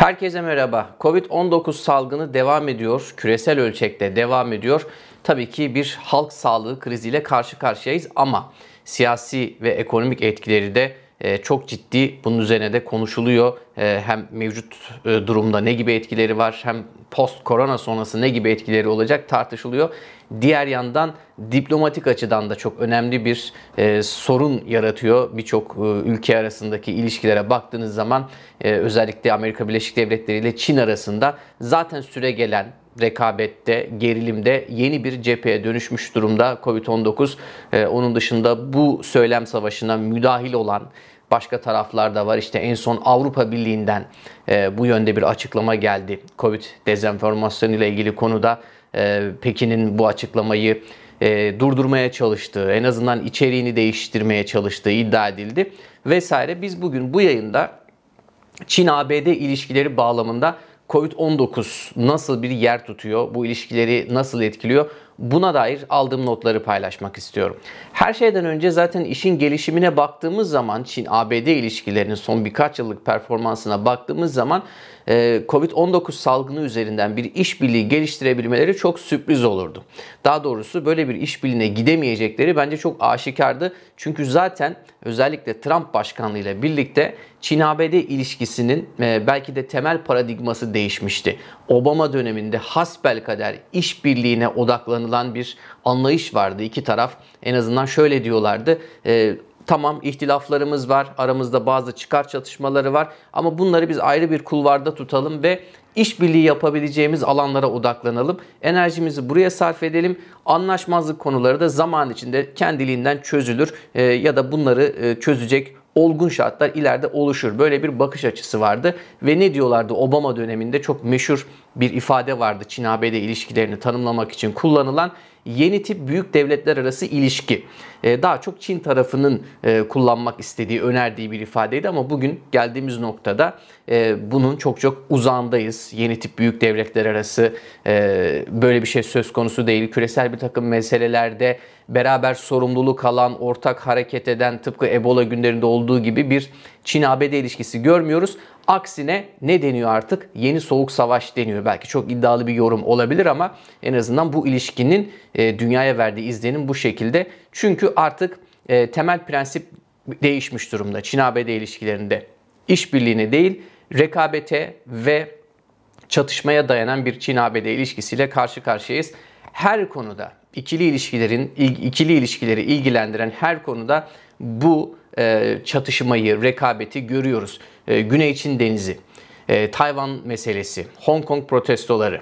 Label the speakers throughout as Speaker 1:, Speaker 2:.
Speaker 1: Herkese merhaba. Covid-19 salgını devam ediyor. Küresel ölçekte devam ediyor. Tabii ki bir halk sağlığı kriziyle karşı karşıyayız ama siyasi ve ekonomik etkileri de e, çok ciddi. Bunun üzerine de konuşuluyor. E, hem mevcut e, durumda ne gibi etkileri var hem post korona sonrası ne gibi etkileri olacak tartışılıyor. Diğer yandan diplomatik açıdan da çok önemli bir e, sorun yaratıyor. Birçok e, ülke arasındaki ilişkilere baktığınız zaman e, özellikle Amerika Birleşik Devletleri ile Çin arasında zaten süre gelen rekabette, gerilimde yeni bir cepheye dönüşmüş durumda Covid-19. E, onun dışında bu söylem savaşına müdahil olan başka taraflar da var. İşte en son Avrupa Birliği'nden e, bu yönde bir açıklama geldi. Covid dezenformasyonu ile ilgili konuda e, Pekin'in bu açıklamayı e, durdurmaya çalıştığı, en azından içeriğini değiştirmeye çalıştığı iddia edildi vesaire. Biz bugün bu yayında Çin-ABD ilişkileri bağlamında Covid-19 nasıl bir yer tutuyor? Bu ilişkileri nasıl etkiliyor? Buna dair aldığım notları paylaşmak istiyorum. Her şeyden önce zaten işin gelişimine baktığımız zaman Çin-ABD ilişkilerinin son birkaç yıllık performansına baktığımız zaman Covid-19 salgını üzerinden bir işbirliği geliştirebilmeleri çok sürpriz olurdu. Daha doğrusu böyle bir işbirliğine gidemeyecekleri bence çok aşikardı. Çünkü zaten özellikle Trump başkanlığı ile birlikte Çin-ABD ilişkisinin e, belki de temel paradigması değişmişti. Obama döneminde hasbelkader işbirliğine odaklanılan bir anlayış vardı. İki taraf en azından şöyle diyorlardı. Tamam ihtilaflarımız var, aramızda bazı çıkar çatışmaları var ama bunları biz ayrı bir kulvarda tutalım ve işbirliği yapabileceğimiz alanlara odaklanalım. Enerjimizi buraya sarf edelim. Anlaşmazlık konuları da zaman içinde kendiliğinden çözülür e, ya da bunları e, çözecek olgun şartlar ileride oluşur. Böyle bir bakış açısı vardı ve ne diyorlardı Obama döneminde çok meşhur bir ifade vardı Çin-ABD ilişkilerini tanımlamak için kullanılan yeni tip büyük devletler arası ilişki. Ee, daha çok Çin tarafının e, kullanmak istediği, önerdiği bir ifadeydi ama bugün geldiğimiz noktada e, bunun çok çok uzağındayız. Yeni tip büyük devletler arası e, böyle bir şey söz konusu değil. Küresel bir takım meselelerde beraber sorumluluk alan, ortak hareket eden tıpkı Ebola günlerinde olduğu gibi bir Çin-ABD ilişkisi görmüyoruz. Aksine ne deniyor artık? Yeni soğuk savaş deniyor. Belki çok iddialı bir yorum olabilir ama en azından bu ilişkinin e, dünyaya verdiği izlenim bu şekilde. Çünkü artık e, temel prensip değişmiş durumda Çin-ABD ilişkilerinde. İşbirliğine değil, rekabete ve çatışmaya dayanan bir Çin-ABD ilişkisiyle karşı karşıyayız. Her konuda ikili ilişkilerin ikili ilişkileri ilgilendiren her konuda bu e, çatışmayı, rekabeti görüyoruz. E, Güney Çin Denizi, e, Tayvan meselesi, Hong Kong protestoları,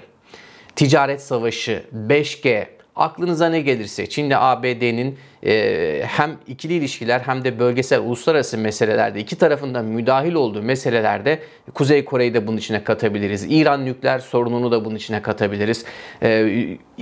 Speaker 1: ticaret savaşı, 5G, aklınıza ne gelirse Çin ile ABD'nin hem ikili ilişkiler hem de bölgesel uluslararası meselelerde iki tarafından müdahil olduğu meselelerde Kuzey Kore'yi de bunun içine katabiliriz. İran nükleer sorununu da bunun içine katabiliriz.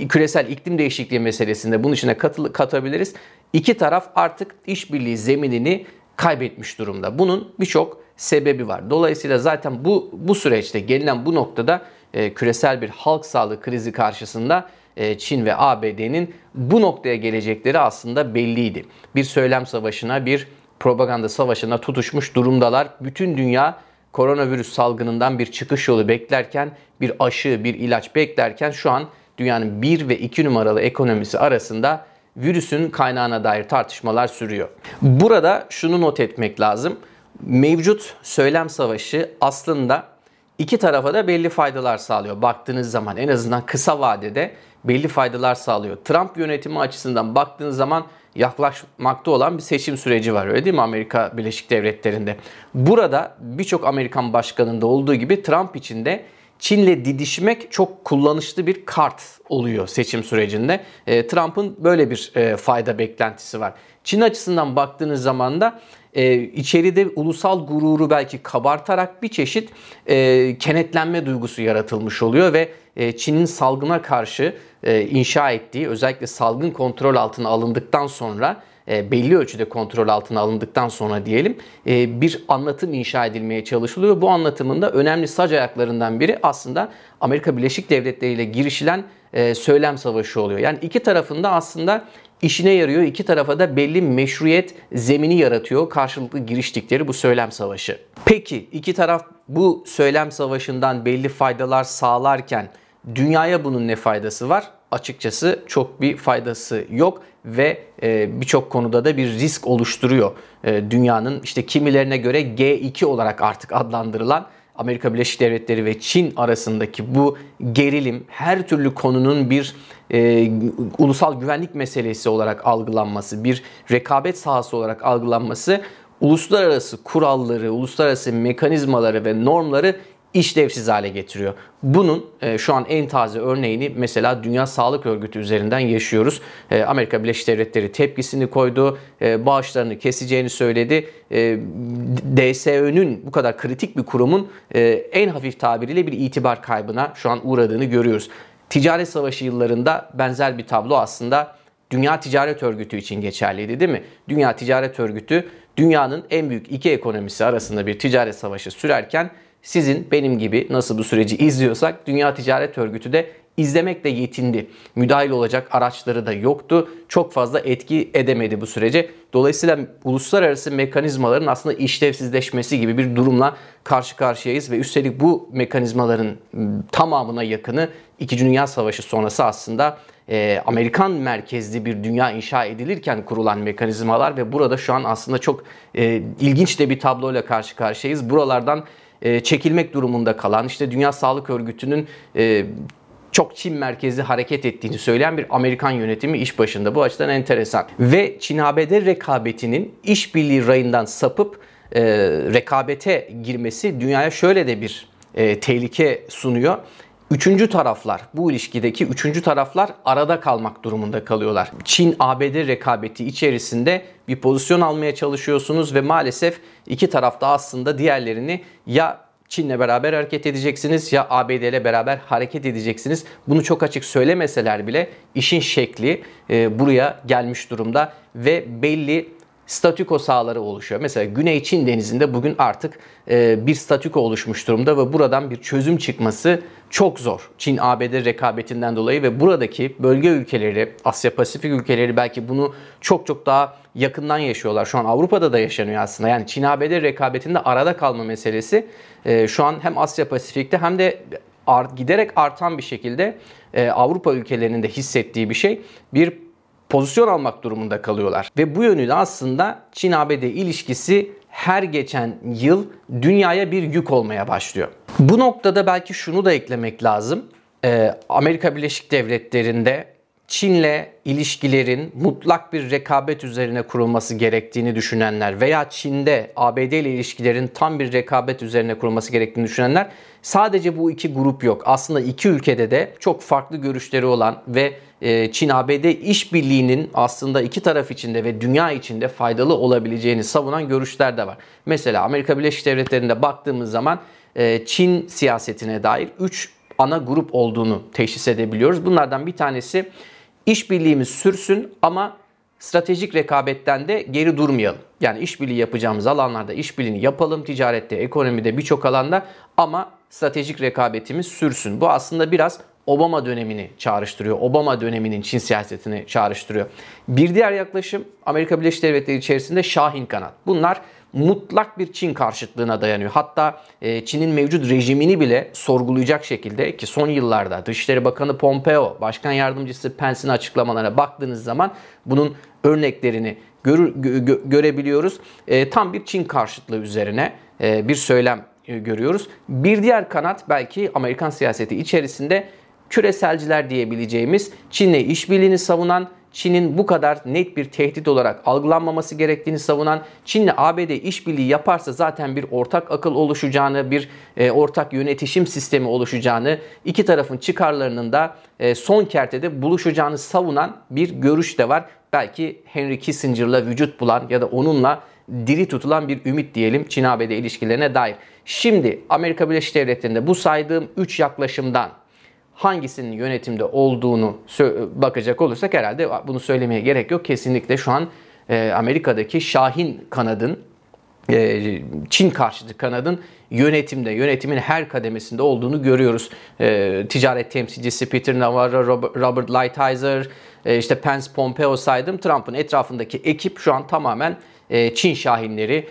Speaker 1: Küresel iklim değişikliği meselesinde bunun içine katı, katabiliriz. İki taraf artık işbirliği zeminini kaybetmiş durumda. Bunun birçok sebebi var. Dolayısıyla zaten bu bu süreçte gelinen bu noktada e, küresel bir halk sağlığı krizi karşısında e, Çin ve ABD'nin bu noktaya gelecekleri aslında belliydi. Bir söylem savaşına, bir propaganda savaşına tutuşmuş durumdalar. Bütün dünya koronavirüs salgınından bir çıkış yolu beklerken, bir aşı, bir ilaç beklerken şu an dünyanın 1 ve 2 numaralı ekonomisi arasında virüsün kaynağına dair tartışmalar sürüyor. Burada şunu not etmek lazım. Mevcut söylem savaşı aslında iki tarafa da belli faydalar sağlıyor. Baktığınız zaman en azından kısa vadede belli faydalar sağlıyor. Trump yönetimi açısından baktığınız zaman yaklaşmakta olan bir seçim süreci var öyle değil mi Amerika Birleşik Devletleri'nde? Burada birçok Amerikan başkanında olduğu gibi Trump için de Çin'le didişmek çok kullanışlı bir kart oluyor seçim sürecinde. E, Trump'ın böyle bir e, fayda beklentisi var. Çin açısından baktığınız zaman da e, içeride ulusal gururu belki kabartarak bir çeşit e, kenetlenme duygusu yaratılmış oluyor ve e, Çin'in salgına karşı e, inşa ettiği özellikle salgın kontrol altına alındıktan sonra belli ölçüde kontrol altına alındıktan sonra diyelim e, bir anlatım inşa edilmeye çalışılıyor. Bu anlatımın da önemli sac ayaklarından biri aslında Amerika Birleşik Devletleri ile girişilen e, söylem savaşı oluyor. Yani iki tarafında aslında işine yarıyor. İki tarafa da belli meşruiyet zemini yaratıyor karşılıklı giriştikleri bu söylem savaşı. Peki iki taraf bu söylem savaşından belli faydalar sağlarken dünyaya bunun ne faydası var? Açıkçası çok bir faydası yok ve e, birçok konuda da bir risk oluşturuyor. E, dünyanın işte kimilerine göre G2 olarak artık adlandırılan Amerika Birleşik Devletleri ve Çin arasındaki bu gerilim her türlü konunun bir e, ulusal güvenlik meselesi olarak algılanması, bir rekabet sahası olarak algılanması uluslararası kuralları, uluslararası mekanizmaları ve normları işlevsiz hale getiriyor. Bunun e, şu an en taze örneğini mesela Dünya Sağlık Örgütü üzerinden yaşıyoruz. E, Amerika Birleşik Devletleri tepkisini koydu, e, bağışlarını keseceğini söyledi. E, DSÖ'nün bu kadar kritik bir kurumun e, en hafif tabiriyle bir itibar kaybına şu an uğradığını görüyoruz. Ticaret savaşı yıllarında benzer bir tablo aslında Dünya Ticaret Örgütü için geçerliydi değil mi? Dünya Ticaret Örgütü dünyanın en büyük iki ekonomisi arasında bir ticaret savaşı sürerken sizin benim gibi nasıl bu süreci izliyorsak Dünya Ticaret Örgütü de izlemekle yetindi. Müdahil olacak araçları da yoktu. Çok fazla etki edemedi bu sürece. Dolayısıyla uluslararası mekanizmaların aslında işlevsizleşmesi gibi bir durumla karşı karşıyayız ve üstelik bu mekanizmaların ıı, tamamına yakını 2. Dünya Savaşı sonrası aslında e, Amerikan merkezli bir dünya inşa edilirken kurulan mekanizmalar ve burada şu an aslında çok e, ilginç de bir tabloyla karşı karşıyayız. Buralardan e, çekilmek durumunda kalan işte Dünya Sağlık Örgütü'nün e, çok Çin merkezli hareket ettiğini söyleyen bir Amerikan yönetimi iş başında. Bu açıdan enteresan. Ve Çin-ABD rekabetinin işbirliği rayından sapıp e, rekabete girmesi dünyaya şöyle de bir e, tehlike sunuyor. Üçüncü taraflar, bu ilişkideki üçüncü taraflar arada kalmak durumunda kalıyorlar. Çin-ABD rekabeti içerisinde bir pozisyon almaya çalışıyorsunuz ve maalesef iki tarafta aslında diğerlerini ya Çin'le beraber hareket edeceksiniz ya ABD ile beraber hareket edeceksiniz. Bunu çok açık söylemeseler bile işin şekli e, buraya gelmiş durumda ve belli statüko sahaları oluşuyor. Mesela Güney Çin denizinde bugün artık e, bir statüko oluşmuş durumda ve buradan bir çözüm çıkması çok zor. Çin-ABD rekabetinden dolayı ve buradaki bölge ülkeleri, Asya Pasifik ülkeleri belki bunu çok çok daha yakından yaşıyorlar. Şu an Avrupa'da da yaşanıyor aslında. Yani Çin-ABD rekabetinde arada kalma meselesi e, şu an hem Asya Pasifik'te hem de giderek artan bir şekilde e, Avrupa ülkelerinin de hissettiği bir şey. Bir pozisyon almak durumunda kalıyorlar. Ve bu yönüyle aslında Çin-ABD ilişkisi her geçen yıl dünyaya bir yük olmaya başlıyor. Bu noktada belki şunu da eklemek lazım. Ee, Amerika Birleşik Devletleri'nde Çin'le ilişkilerin mutlak bir rekabet üzerine kurulması gerektiğini düşünenler veya Çin'de ABD ile ilişkilerin tam bir rekabet üzerine kurulması gerektiğini düşünenler sadece bu iki grup yok. Aslında iki ülkede de çok farklı görüşleri olan ve e, Çin-ABD işbirliğinin aslında iki taraf içinde ve dünya içinde faydalı olabileceğini savunan görüşler de var. Mesela Amerika Birleşik Devletleri'nde baktığımız zaman e, Çin siyasetine dair 3 ana grup olduğunu teşhis edebiliyoruz. Bunlardan bir tanesi işbirliğimiz sürsün ama stratejik rekabetten de geri durmayalım. Yani işbirliği yapacağımız alanlarda işbirliğini yapalım. Ticarette, ekonomide birçok alanda ama stratejik rekabetimiz sürsün. Bu aslında biraz Obama dönemini çağrıştırıyor. Obama döneminin Çin siyasetini çağrıştırıyor. Bir diğer yaklaşım Amerika Birleşik Devletleri içerisinde Şahin kanat. Bunlar mutlak bir Çin karşıtlığına dayanıyor. Hatta e, Çin'in mevcut rejimini bile sorgulayacak şekilde ki son yıllarda Dışişleri Bakanı Pompeo, Başkan Yardımcısı Pence'in açıklamalarına baktığınız zaman bunun örneklerini görür, gö, görebiliyoruz. E, tam bir Çin karşıtlığı üzerine e, bir söylem e, görüyoruz. Bir diğer kanat belki Amerikan siyaseti içerisinde küreselciler diyebileceğimiz Çin'le işbirliğini savunan Çin'in bu kadar net bir tehdit olarak algılanmaması gerektiğini savunan, Çin'le ABD işbirliği yaparsa zaten bir ortak akıl oluşacağını, bir e, ortak yönetişim sistemi oluşacağını, iki tarafın çıkarlarının da e, son kertede buluşacağını savunan bir görüş de var. Belki Henry Kissinger'la vücut bulan ya da onunla diri tutulan bir ümit diyelim Çin-ABD ilişkilerine dair. Şimdi Amerika Birleşik Devletleri'nde bu saydığım 3 yaklaşımdan hangisinin yönetimde olduğunu bakacak olursak herhalde bunu söylemeye gerek yok. Kesinlikle şu an e, Amerika'daki Şahin kanadın e, Çin karşıtı kanadın yönetimde, yönetimin her kademesinde olduğunu görüyoruz. E, ticaret temsilcisi Peter Navarro, Robert Lighthizer, işte Pence, Pompeo saydım. Trump'ın etrafındaki ekip şu an tamamen Çin şahinleri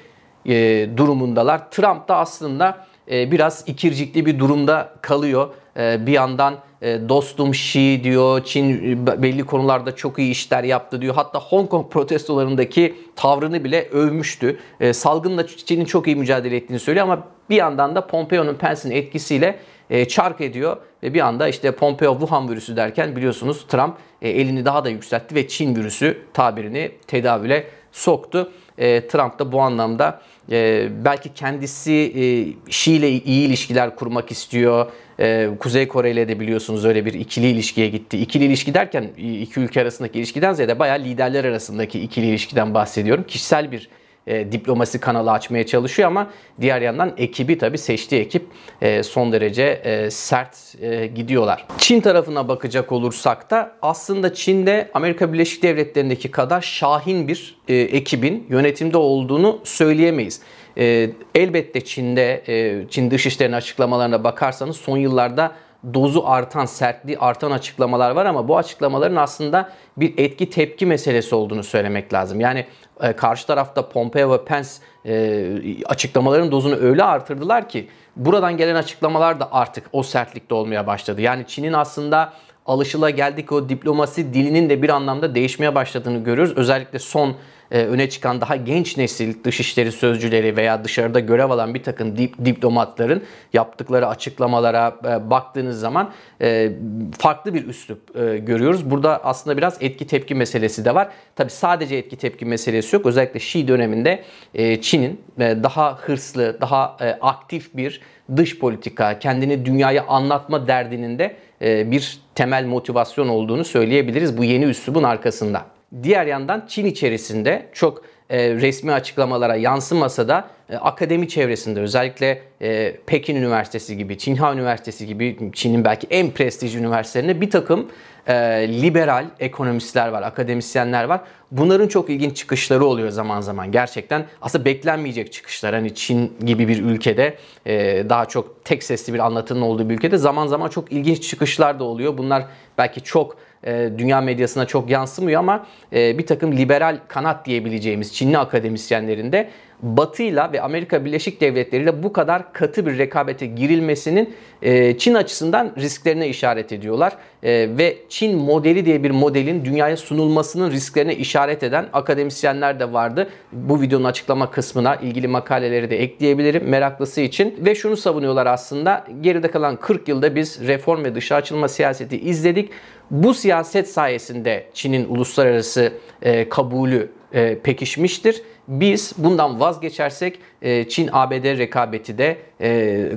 Speaker 1: durumundalar. Trump da aslında biraz ikircikli bir durumda kalıyor. E, bir yandan e, dostum Xi diyor, Çin belli konularda çok iyi işler yaptı diyor. Hatta Hong Kong protestolarındaki tavrını bile övmüştü. E, salgınla Çin'in çok iyi mücadele ettiğini söylüyor ama bir yandan da Pompeo'nun Pence'in etkisiyle e, çark ediyor ve bir anda işte Pompeo Wuhan virüsü derken biliyorsunuz Trump e, elini daha da yükseltti ve Çin virüsü tabirini tedavüle soktu. E, Trump da bu anlamda e, belki kendisi e, Şi ile iyi ilişkiler kurmak istiyor. E, Kuzey Kore ile de biliyorsunuz öyle bir ikili ilişkiye gitti. İkili ilişki derken iki ülke arasındaki ilişkiden ziyade bayağı liderler arasındaki ikili ilişkiden bahsediyorum. Kişisel bir e, diplomasi kanalı açmaya çalışıyor ama diğer yandan ekibi tabii seçtiği ekip e, son derece e, sert e, gidiyorlar. Çin tarafına bakacak olursak da aslında Çin'de Amerika Birleşik Devletleri'ndeki kadar şahin bir e, ekibin yönetimde olduğunu söyleyemeyiz. E, elbette Çin'de e, Çin Dışişleri'nin açıklamalarına bakarsanız son yıllarda dozu artan, sertliği artan açıklamalar var ama bu açıklamaların aslında bir etki tepki meselesi olduğunu söylemek lazım. Yani e, karşı tarafta Pompeo ve Pence e, açıklamaların dozunu öyle artırdılar ki buradan gelen açıklamalar da artık o sertlikte olmaya başladı. Yani Çin'in aslında alışıla geldik o diplomasi dilinin de bir anlamda değişmeye başladığını görüyoruz. Özellikle son e, öne çıkan daha genç nesil dışişleri sözcüleri veya dışarıda görev alan bir takım dip, diplomatların yaptıkları açıklamalara e, baktığınız zaman e, farklı bir üslup görüyoruz. Burada aslında biraz etki tepki meselesi de var. Tabi sadece etki tepki meselesi yok. Özellikle Şii döneminde Çin'in daha hırslı, daha aktif bir dış politika, kendini dünyaya anlatma derdinin de bir temel motivasyon olduğunu söyleyebiliriz bu yeni üslubun arkasında. Diğer yandan Çin içerisinde çok e, resmi açıklamalara yansımasa da e, akademi çevresinde özellikle e, Pekin Üniversitesi gibi, Çinha Üniversitesi gibi Çin'in belki en prestijli üniversitelerinde bir takım e, liberal ekonomistler var, akademisyenler var. Bunların çok ilginç çıkışları oluyor zaman zaman. Gerçekten aslında beklenmeyecek çıkışlar. Hani Çin gibi bir ülkede e, daha çok tek sesli bir anlatının olduğu bir ülkede zaman zaman çok ilginç çıkışlar da oluyor. Bunlar belki çok e, dünya medyasına çok yansımıyor ama e, bir takım liberal kanat diyebileceğimiz Çinli akademisyenlerinde Batı'yla ve Amerika Birleşik Devletleri ile bu kadar katı bir rekabete girilmesinin e, Çin açısından risklerine işaret ediyorlar. Ve Çin modeli diye bir modelin dünyaya sunulmasının risklerine işaret eden akademisyenler de vardı. Bu videonun açıklama kısmına ilgili makaleleri de ekleyebilirim meraklısı için. Ve şunu savunuyorlar aslında geride kalan 40 yılda biz reform ve dışa açılma siyaseti izledik. Bu siyaset sayesinde Çin'in uluslararası e, kabulü e, pekişmiştir. Biz bundan vazgeçersek e, Çin-ABD rekabeti de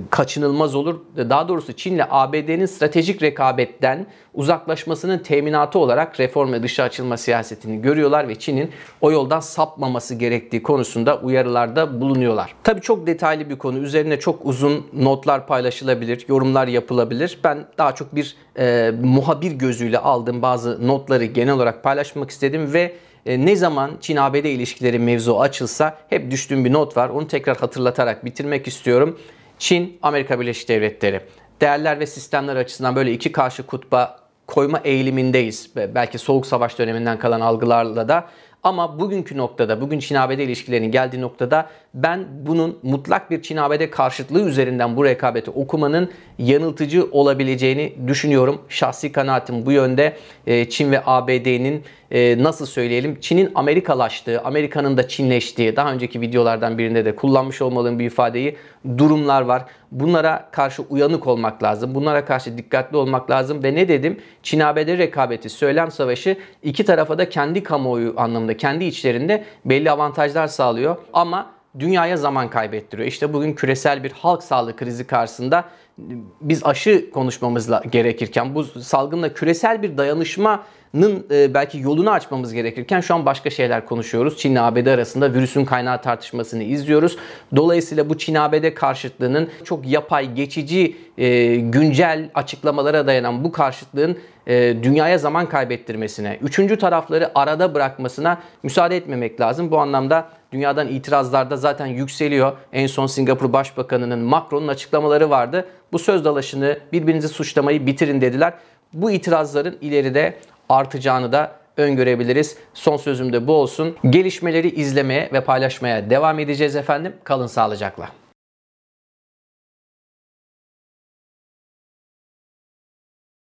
Speaker 1: kaçınılmaz olur. Daha doğrusu Çin ile ABD'nin stratejik rekabetten uzaklaşmasının teminatı olarak reform ve dışa açılma siyasetini görüyorlar ve Çin'in o yoldan sapmaması gerektiği konusunda uyarılarda bulunuyorlar. Tabii çok detaylı bir konu. Üzerine çok uzun notlar paylaşılabilir, yorumlar yapılabilir. Ben daha çok bir e, muhabir gözüyle aldığım bazı notları genel olarak paylaşmak istedim ve e, ne zaman Çin-ABD ilişkileri mevzu açılsa hep düştüğüm bir not var. Onu tekrar hatırlatarak bitirmek istiyorum. Çin, Amerika Birleşik Devletleri. Değerler ve sistemler açısından böyle iki karşı kutba koyma eğilimindeyiz. Belki Soğuk Savaş döneminden kalan algılarla da ama bugünkü noktada, bugün Çin-ABD ilişkilerinin geldiği noktada ben bunun mutlak bir Çin-ABD karşıtlığı üzerinden bu rekabeti okumanın yanıltıcı olabileceğini düşünüyorum. Şahsi kanaatim bu yönde. Ee, Çin ve ABD'nin e, nasıl söyleyelim Çin'in Amerikalaştığı, Amerika'nın da Çinleştiği, daha önceki videolardan birinde de kullanmış olmalıyım bir ifadeyi durumlar var. Bunlara karşı uyanık olmak lazım. Bunlara karşı dikkatli olmak lazım ve ne dedim? Çin-ABD rekabeti, söylem savaşı iki tarafa da kendi kamuoyu anlamında, kendi içlerinde belli avantajlar sağlıyor. Ama dünyaya zaman kaybettiriyor. İşte bugün küresel bir halk sağlığı krizi karşısında biz aşı konuşmamız gerekirken bu salgınla küresel bir dayanışmanın e, belki yolunu açmamız gerekirken şu an başka şeyler konuşuyoruz. Çin ile ABD arasında virüsün kaynağı tartışmasını izliyoruz. Dolayısıyla bu Çin ABD karşıtlığının çok yapay, geçici, e, güncel açıklamalara dayanan bu karşıtlığın e, dünyaya zaman kaybettirmesine, üçüncü tarafları arada bırakmasına müsaade etmemek lazım. Bu anlamda Dünyadan itirazlar da zaten yükseliyor. En son Singapur Başbakanı'nın Macron'un açıklamaları vardı. Bu söz dalaşını birbirinizi suçlamayı bitirin dediler. Bu itirazların ileride artacağını da öngörebiliriz. Son sözüm de bu olsun. Gelişmeleri izlemeye ve paylaşmaya devam edeceğiz efendim. Kalın sağlıcakla.